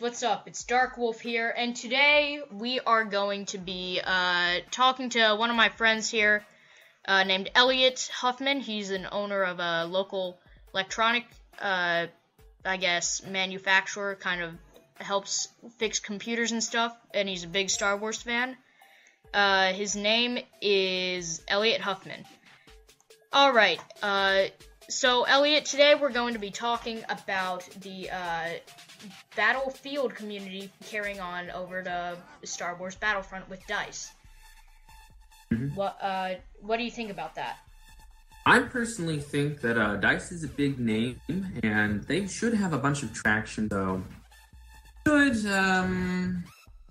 what's up? It's Dark Wolf here, and today we are going to be uh, talking to one of my friends here uh, named Elliot Huffman. He's an owner of a local electronic, uh, I guess, manufacturer, kind of helps fix computers and stuff, and he's a big Star Wars fan. Uh, his name is Elliot Huffman. Alright, uh, so Elliot, today we're going to be talking about the uh, Battlefield community carrying on over to Star Wars Battlefront with Dice. Mhm. What uh, what do you think about that? I personally think that uh, Dice is a big name, and they should have a bunch of traction, though. Should um,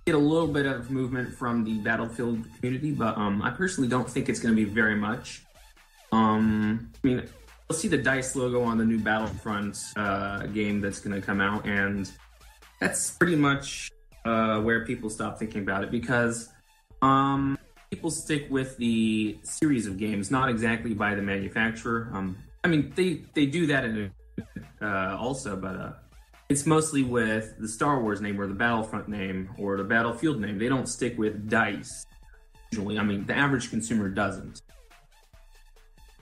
get a little bit of movement from the Battlefield community, but um, I personally don't think it's going to be very much. Um, I mean, you'll see the Dice logo on the new Battlefront uh, game that's going to come out, and that's pretty much uh, where people stop thinking about it because um, people stick with the series of games, not exactly by the manufacturer. Um, I mean, they they do that in uh, also, but uh, it's mostly with the Star Wars name or the Battlefront name or the Battlefield name. They don't stick with Dice. Usually, I mean, the average consumer doesn't.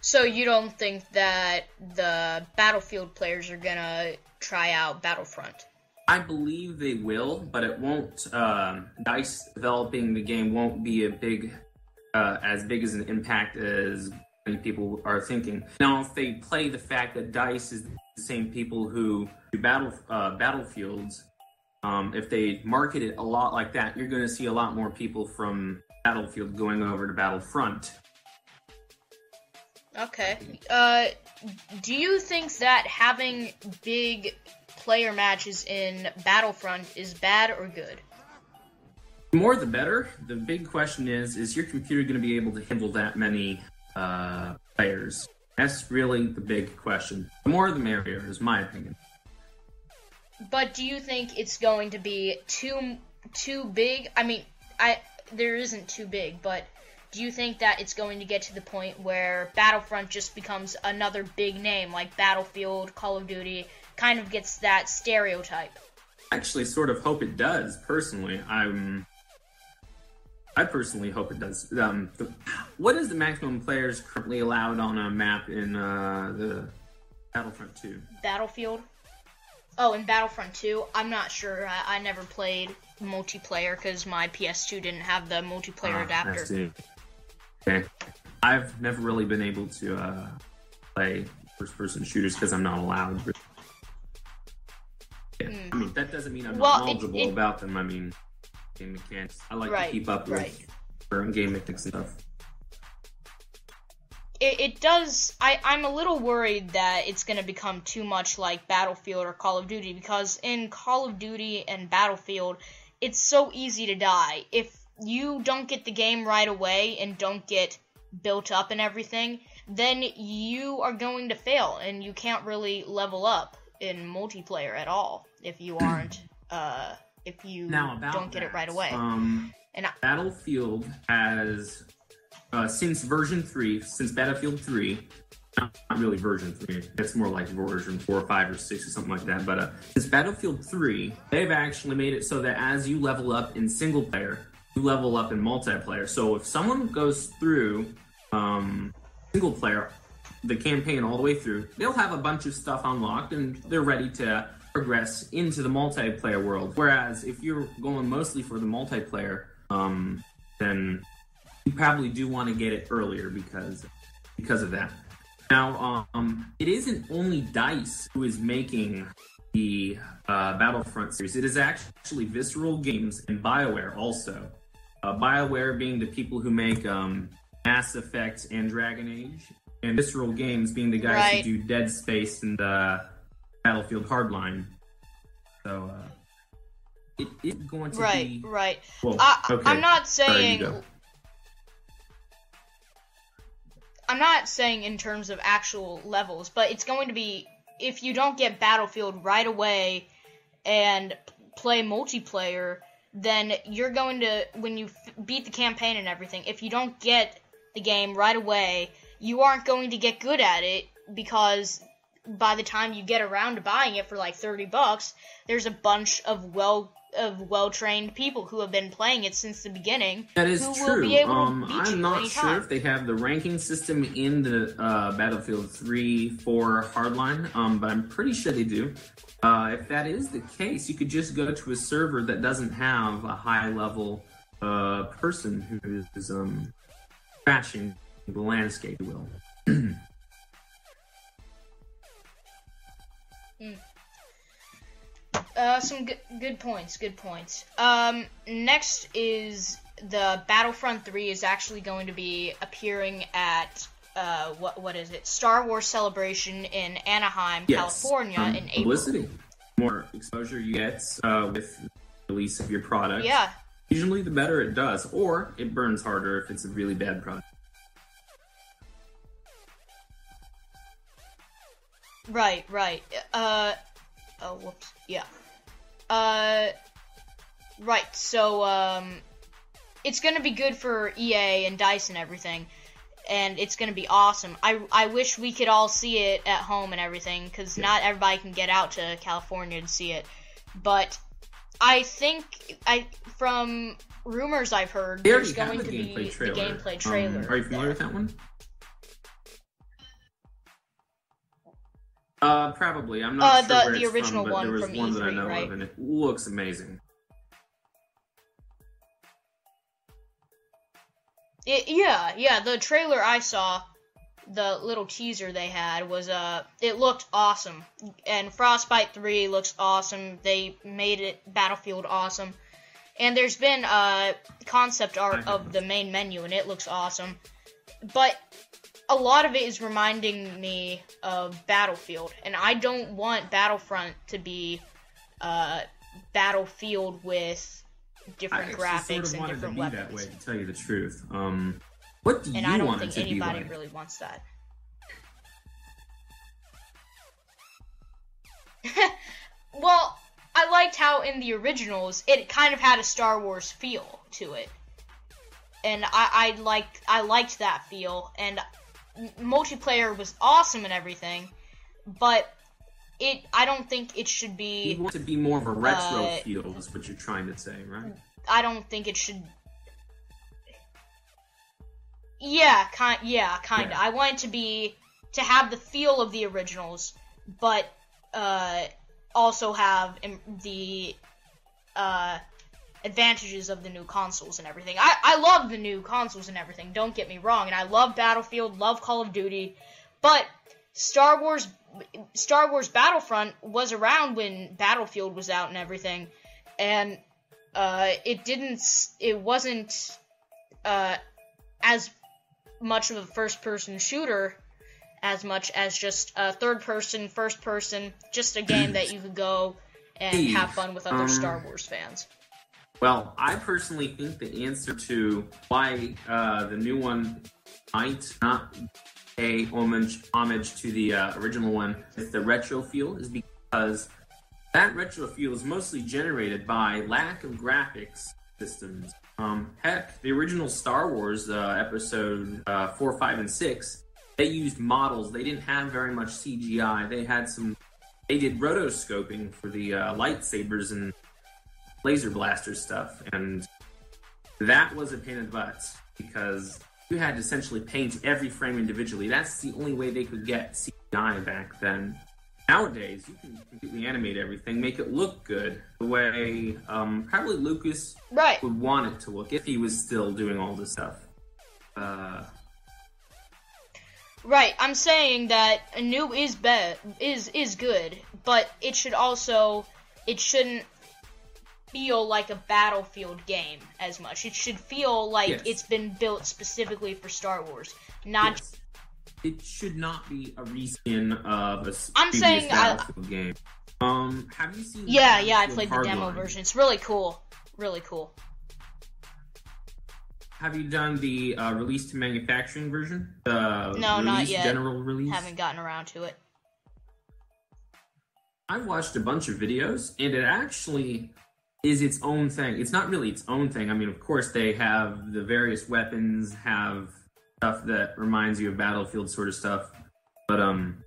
So you don't think that the Battlefield players are gonna try out Battlefront? I believe they will, but it won't. Um, Dice developing the game won't be a big, uh, as big as an impact as many people are thinking. Now, if they play the fact that Dice is the same people who do battle uh, battlefields, um, if they market it a lot like that, you're going to see a lot more people from Battlefield going over to Battlefront. Okay. Uh, do you think that having big player matches in Battlefront is bad or good? The more the better. The big question is: Is your computer going to be able to handle that many uh, players? That's really the big question. The more the merrier, is my opinion. But do you think it's going to be too too big? I mean, I there isn't too big, but do you think that it's going to get to the point where Battlefront just becomes another big name like Battlefield, Call of Duty, kind of gets that stereotype? I actually sort of hope it does. Personally, I'm. I personally hope it does. Um, the, what is the maximum players currently allowed on a map in uh, the Battlefront 2? Battlefield. Oh, in Battlefront 2, I'm not sure. I, I never played multiplayer because my PS2 didn't have the multiplayer Ah, adapter. Okay. I've never really been able to uh, play first-person shooters because I'm not allowed. Yeah. I mean, that doesn't mean I'm. Well, not it- knowledgeable it- about them. I mean, game mechanics. I like Right, to keep up right. with current game mechanics and stuff. It, it does. I, I'm a little worried that it's going to become too much like Battlefield or Call of Duty because in Call of Duty and Battlefield, it's so easy to die. If you don't get the game right away and don't get built up and everything, then you are going to fail and you can't really level up in multiplayer at all if you aren't uh if you don't get it right away. Um, And I- Battlefield has uh, since version three, since Battlefield three, not really version three. It's more like version four, or five, or six, or something like that. But uh, since Battlefield three, they've actually made it so that as you level up in single player, level up in multiplayer. So if someone goes through um, single player, the campaign all the way through, they'll have a bunch of stuff unlocked and they're ready to progress into the multiplayer world. Whereas if you're going mostly for the multiplayer, um, then you probably do want to get it earlier because because of that. Now, um, it isn't only Dice who is making the uh, Battlefront series. It is actually Visceral Games and BioWare also. Uh, BioWare being the people who make um, Mass Effect and Dragon Age, and Visceral Games being the guys Right. who do Dead Space and uh, Battlefield Hardline. So uh, it is going to right, be. right. Well, I, okay. I'm not saying. I'm not saying in terms of actual levels, but it's going to be if you don't get Battlefield right away and play multiplayer, then you're going to when you f- beat the campaign and everything. If you don't get the game right away, you aren't going to get good at it because by the time you get around to buying it for like 30 bucks, there's a bunch of well of well trained people who have been playing it since the beginning. That is who true. Will be able um, I'm not sure if they have the ranking system in the uh, Battlefield 3 4 Hardline, um, but I'm pretty sure they do. Uh, if that is the case, you could just go to a server that doesn't have a high level uh, person who is um, crashing the landscape, will. Uh, some good, points. Good points. Um, next is the Battlefront 3 is actually going to be appearing at uh, what what is it? Star Wars Celebration in Anaheim, Yes, California, um, in April. publicity. More exposure you get uh, with the release of your product. Yeah, Usually, the better it does, or it burns harder if it's a really bad product. right, right. Uh, oh, whoops. Yeah. Uh, right. So, um, it's gonna be good for EA and Dice and everything, and it's gonna be awesome. I I wish we could all see it at home and everything, because Yeah. not everybody can get out to California to see it. But I think I from rumors I've heard, there's going the to be gameplay trailer. the gameplay Um, trailer. are you familiar there. with that one? Uh, probably. I'm not Uh, sure the- the it's original from, but one there was from one that I E3, know right? of, and it looks amazing. It, yeah, yeah. The trailer I saw, the little teaser they had was uh, it looked awesome. And Frostbite Three looks awesome. They made it Battlefield awesome. And there's been uh concept art of the main menu, and it looks awesome. But a lot of it is reminding me of Battlefield, and I don't want Battlefront to be uh Battlefield with different graphics sort of and different be weapons. that way, to tell you the truth. Um, what do And you I don't want it think to anybody like? really wants that. well, I liked how in the originals it kind of had a Star Wars feel to it, and I, I liked I liked that feel. And multiplayer was awesome and everything, but it I don't think it should You be. want to be more of a retro Uh, feel, is what you're trying to say, right? I don't think it should. Yeah, kind. Yeah, kind of. Yeah. I want it to be to have the feel of the originals, but uh, also have the uh, advantages of the new consoles and everything. I I love the new consoles and everything. Don't get me wrong, and I love Battlefield, love Call of Duty, but Star Wars Star Wars Battlefront was around when Battlefield was out and everything, and uh, it didn't. It wasn't uh, as much of a first-person shooter as much as just a third-person, first-person, just a game that you could go and have fun with other um, Star Wars fans. Well, I personally think the answer to why uh, the new one might not pay homage, homage to the uh, original one with the retro feel is because that retro feel is mostly generated by lack of graphics systems. Um, heck, the original Star Wars uh, episode uh, 4, 5, and 6, they used models. They didn't have very much CGI. They had some. They did rotoscoping for the uh, lightsabers and laser blaster stuff, and that was a pain in the butt because you had to essentially paint every frame individually. That's the only way they could get CGI back then. Nowadays, you can completely animate everything, make it look good the way um, probably Lucas Right. would want it to look if he was still doing all this stuff. Uh, Right, I'm saying that a new is be- is is good, but it should also it shouldn't feel like a battlefield game as much. It should feel like Yes. it's been built specifically for Star Wars, not yes. It should not be a reskin of a I'm saying, uh, Battlefield game. Um, have you seen? Yeah, yeah, I played the demo Hardline? version. It's really cool. Really cool. Have you done the uh, release to manufacturing version? The No, not yet. General release. Haven't gotten around to it. I've watched a bunch of videos, and it actually is its own thing. It's not really its own thing. I mean, of course, they have the various weapons, have stuff that reminds you of Battlefield sort of stuff, but um,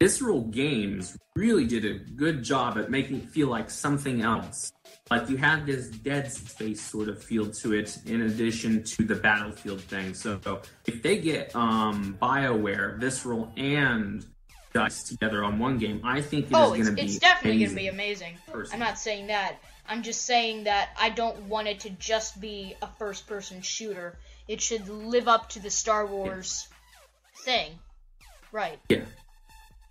Visceral Games really did a good job at making it feel like something else. Like you have this dead space sort of feel to it, in addition to the battlefield thing. So if they get um, Bioware, Visceral, and Dice together on one game, I think it oh, is going to be. It's definitely going to be amazing. Personally. I'm not saying that. I'm just saying that I don't want it to just be a first-person shooter. It should live up to the Star Wars yeah. thing. Right. Yeah.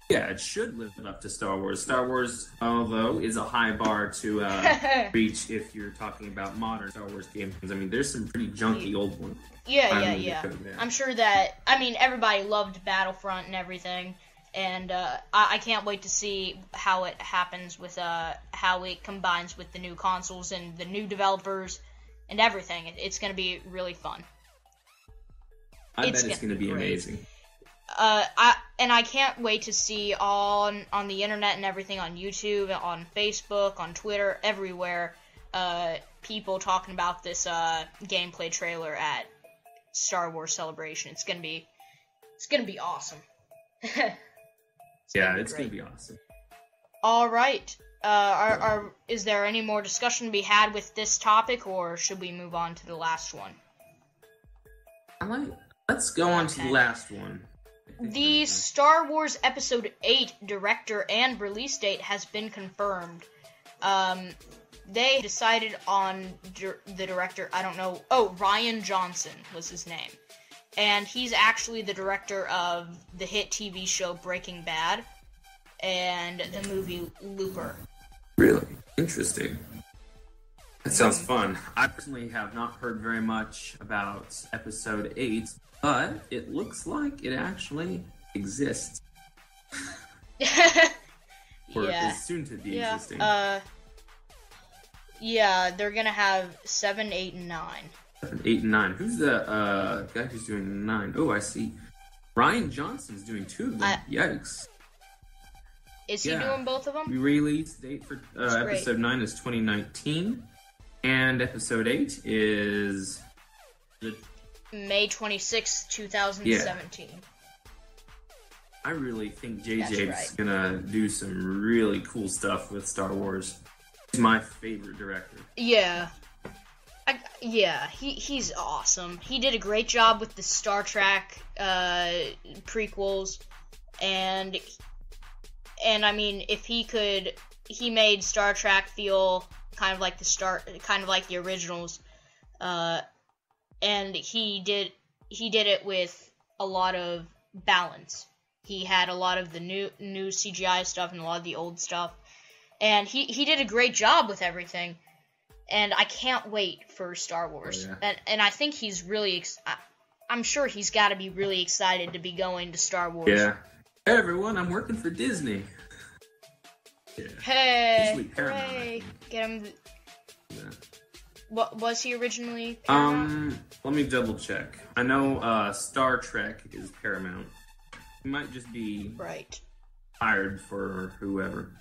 Yeah, it should live up to Star Wars. Star Wars, although, is a high bar to uh, reach if you're talking about modern Star Wars games. I mean, there's some pretty junky old ones. Yeah, yeah, yeah. I'm sure that. I mean, everybody loved Battlefront and everything, and uh, I, I, can't wait to see how it happens with uh, how it combines with the new consoles and the new developers and everything. It's going to be really fun. I it's bet it's going to be great. amazing uh, I and I can't wait to see on on the internet and everything on YouTube, on Facebook, on Twitter, everywhere, uh, people talking about this uh, gameplay trailer at Star Wars Celebration. It's gonna be, it's gonna be awesome. it's yeah, gonna it's gonna be awesome. All right. Uh, are, are is there any more discussion to be had with this topic, or should we move on to the last one? Like. Let's go on to the last one. The Star Wars Episode 8 director and release date has been confirmed. Um, they decided on dir- the director, I don't know, oh, Rian Johnson was his name. And he's actually the director of the hit TV show Breaking Bad and the movie Looper. Really? Interesting. That sounds fun. I personally have not heard very much about episode 8, but it looks like it actually exists. or yeah. is soon to be yeah. existing. Uh, yeah, they're gonna have 7, 8, and 9. 7, 8, and 9. Who's the uh, guy who's doing 9? Oh, I see. Rian Johnson's doing two of them. I, Yikes. Is he yeah. doing both of them? Release date for uh, episode 9 is 2019. And episode 8 is the May 26, 2017. Yeah. I really think JJ's right. gonna do some really cool stuff with Star Wars. He's my favorite director. Yeah. I, yeah, he he's awesome. He did a great job with the Star Trek uh, prequels, and and I mean, if he could, he made Star Trek feel kind of like the start, kind of like the originals, uh, and he did he did it with a lot of balance. He had a lot of the new new CGI stuff and a lot of the old stuff, and he he did a great job with everything. And I can't wait for Star Wars, oh, yeah. and and I think he's really. Ex- I, I'm sure he's got to be really excited to be going to Star Wars. Yeah. Hey everyone, I'm working for Disney. Yeah. Hey, hey, get him. Yeah. What was he originally? Paramount? Um, let me double check. I know uh, Star Trek is Paramount. He might just be right hired for whoever.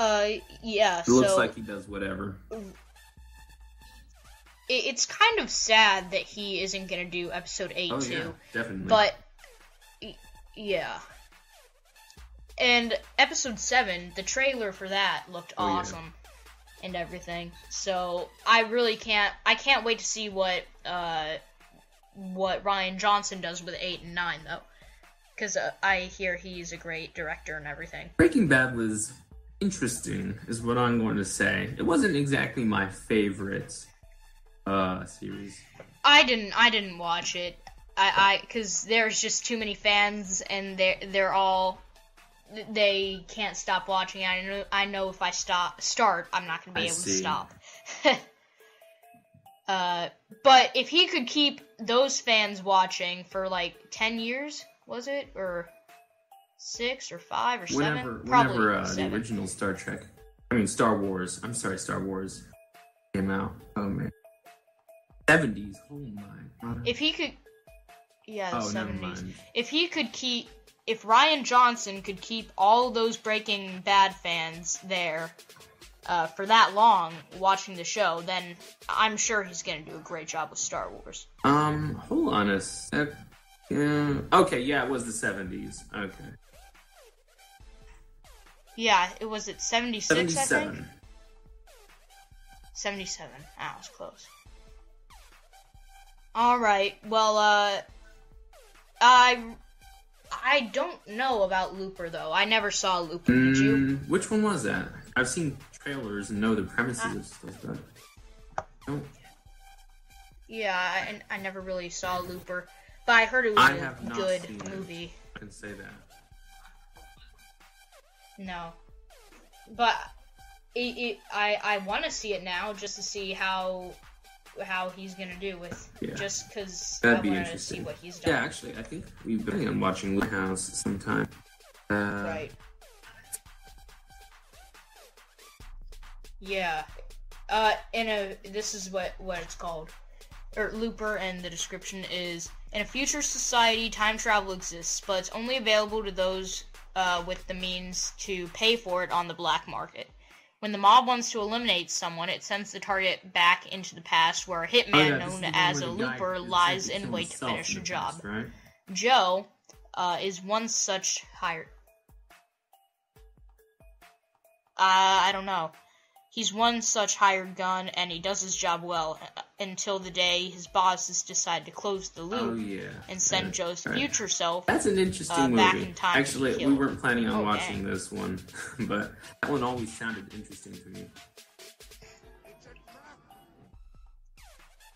Uh, yeah. It so, looks like he does whatever. it's kind of sad that he isn't gonna do episode eight oh, too. Yeah, definitely. But yeah. And episode seven, the trailer for that looked oh, awesome. Yeah and everything. So I really can't I can't wait to see what uh what Rian Johnson does with 8 and 9 though. Cuz uh, I hear he's a great director and everything. Breaking Bad was interesting is what I'm going to say. It wasn't exactly my favorite uh series. I didn't I didn't watch it. I I cuz there's just too many fans and they are they're all they can't stop watching. I know I know if I stop start, I'm not gonna be I able see. to stop. uh, but if he could keep those fans watching for like ten years, was it or six or five or whenever, seven? Probably whenever uh, seven. the original Star Trek, I mean Star Wars. I'm sorry, Star Wars came out. Oh man, seventies. Oh my. If he could, yeah, the seventies. Oh, if he could keep if Rian Johnson could keep all those Breaking Bad fans there uh, for that long watching the show, then I'm sure he's gonna do a great job with Star Wars. Um, hold on a sec. Yeah. Okay. Yeah, it was the seventies. Okay. Yeah, it was at 76, I think. Seventy-seven. 77. Ah, I was close. Alright, well, uh, I, I don't know about Looper, though. I never saw Looper, did you? Mm, which one was that? I've seen trailers and know the premises Ah. of stuff, but don't. Yeah, I, I never really saw Looper, but I heard it was I a have not good seen it. movie. I can say that. No. But it, it I I want to see it now just to see how how he's gonna do with Yeah. just because I That'd be want to see interesting. what he's done. Yeah, actually, I think we've been on watching Wood House sometime. Uh, Right. Yeah. Uh, in a this is what what it's called, or Looper, and the description is in a future society, time travel exists, but it's only available to those uh, with the means to pay for it on the black market. When the mob wants to eliminate someone, it sends the target back into the past, where a Oh, hitman yeah, known as a where the guy looper lies in wait to finish in the job. past, right? Joe uh, is one such hired. Uh, I don't know. He's one such hired gun, and he does his job well uh, until the day his bosses decide to close the Oh loop yeah. and send Right, Joe's right. future self. That's an interesting uh, movie. back in time Actually, we weren't planning on Oh, watching dang. this one, but that one always sounded interesting to me.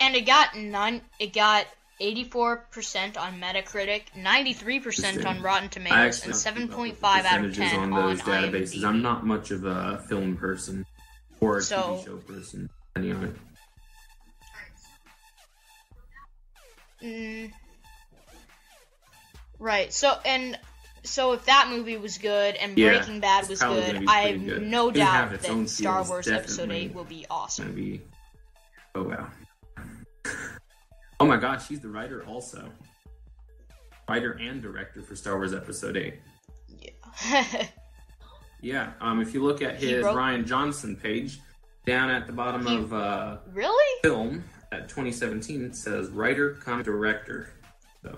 And it got nine. It got 84% on Metacritic, 93% on Rotten Tomatoes, and 7.5 up with the out of 10 on on those databases. IMDb. I'm not much of a film person or a So- TV show person. Anyway, Mm. Right. So and so if that movie was good and Yeah, Breaking Bad was good, I have good. no have doubt that Star Wars Episode. Eight will be awesome. be. Oh wow. Oh my gosh, he's the writer also. Writer and director for Star Wars Episode Eight. Yeah. Yeah, um, if you look at his wrote- Rian Johnson page, down at the bottom He- of uh, really? film at 2017, it says writer, come director. So,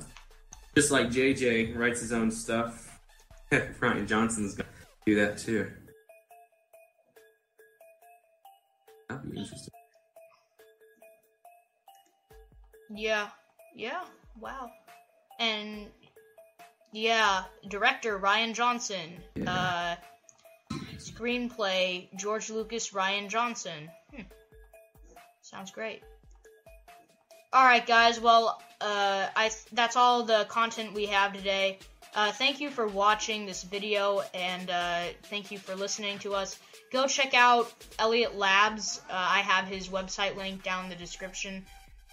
just like JJ writes his own stuff, Rian Johnson's gonna do that too. That'd be interesting. Yeah. Yeah. Wow. And yeah, director Rian Johnson. Yeah. Uh screenplay George Lucas Rian Johnson. Hmm. Sounds great. All right, guys. Well, uh, I that's all the content we have today. Uh, thank you for watching this video, and uh, thank you for listening to us. Go check out Elliot Labs. Uh, I have his website link down in the description.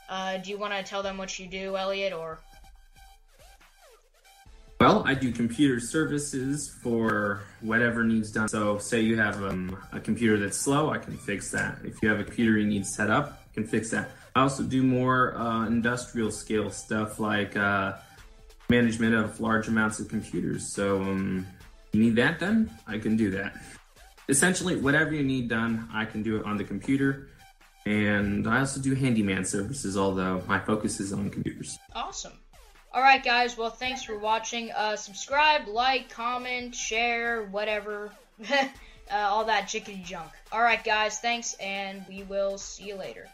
Uh, do you want to tell them what you do, Elliot, or? Well, I do computer services for whatever needs done. So, say you have um, a computer that's slow, I can fix that. If you have a computer you need set up, I can fix that. I also do more uh, industrial scale stuff like uh, management of large amounts of computers. So, um, you need that done? I can do that. Essentially, whatever you need done, I can do it on the computer. And I also do handyman services, although my focus is on computers. Awesome. All right, guys. Well, thanks for watching. Uh, subscribe, like, comment, share, whatever, uh, all that jickety junk. All right, guys. Thanks, and we will see you later.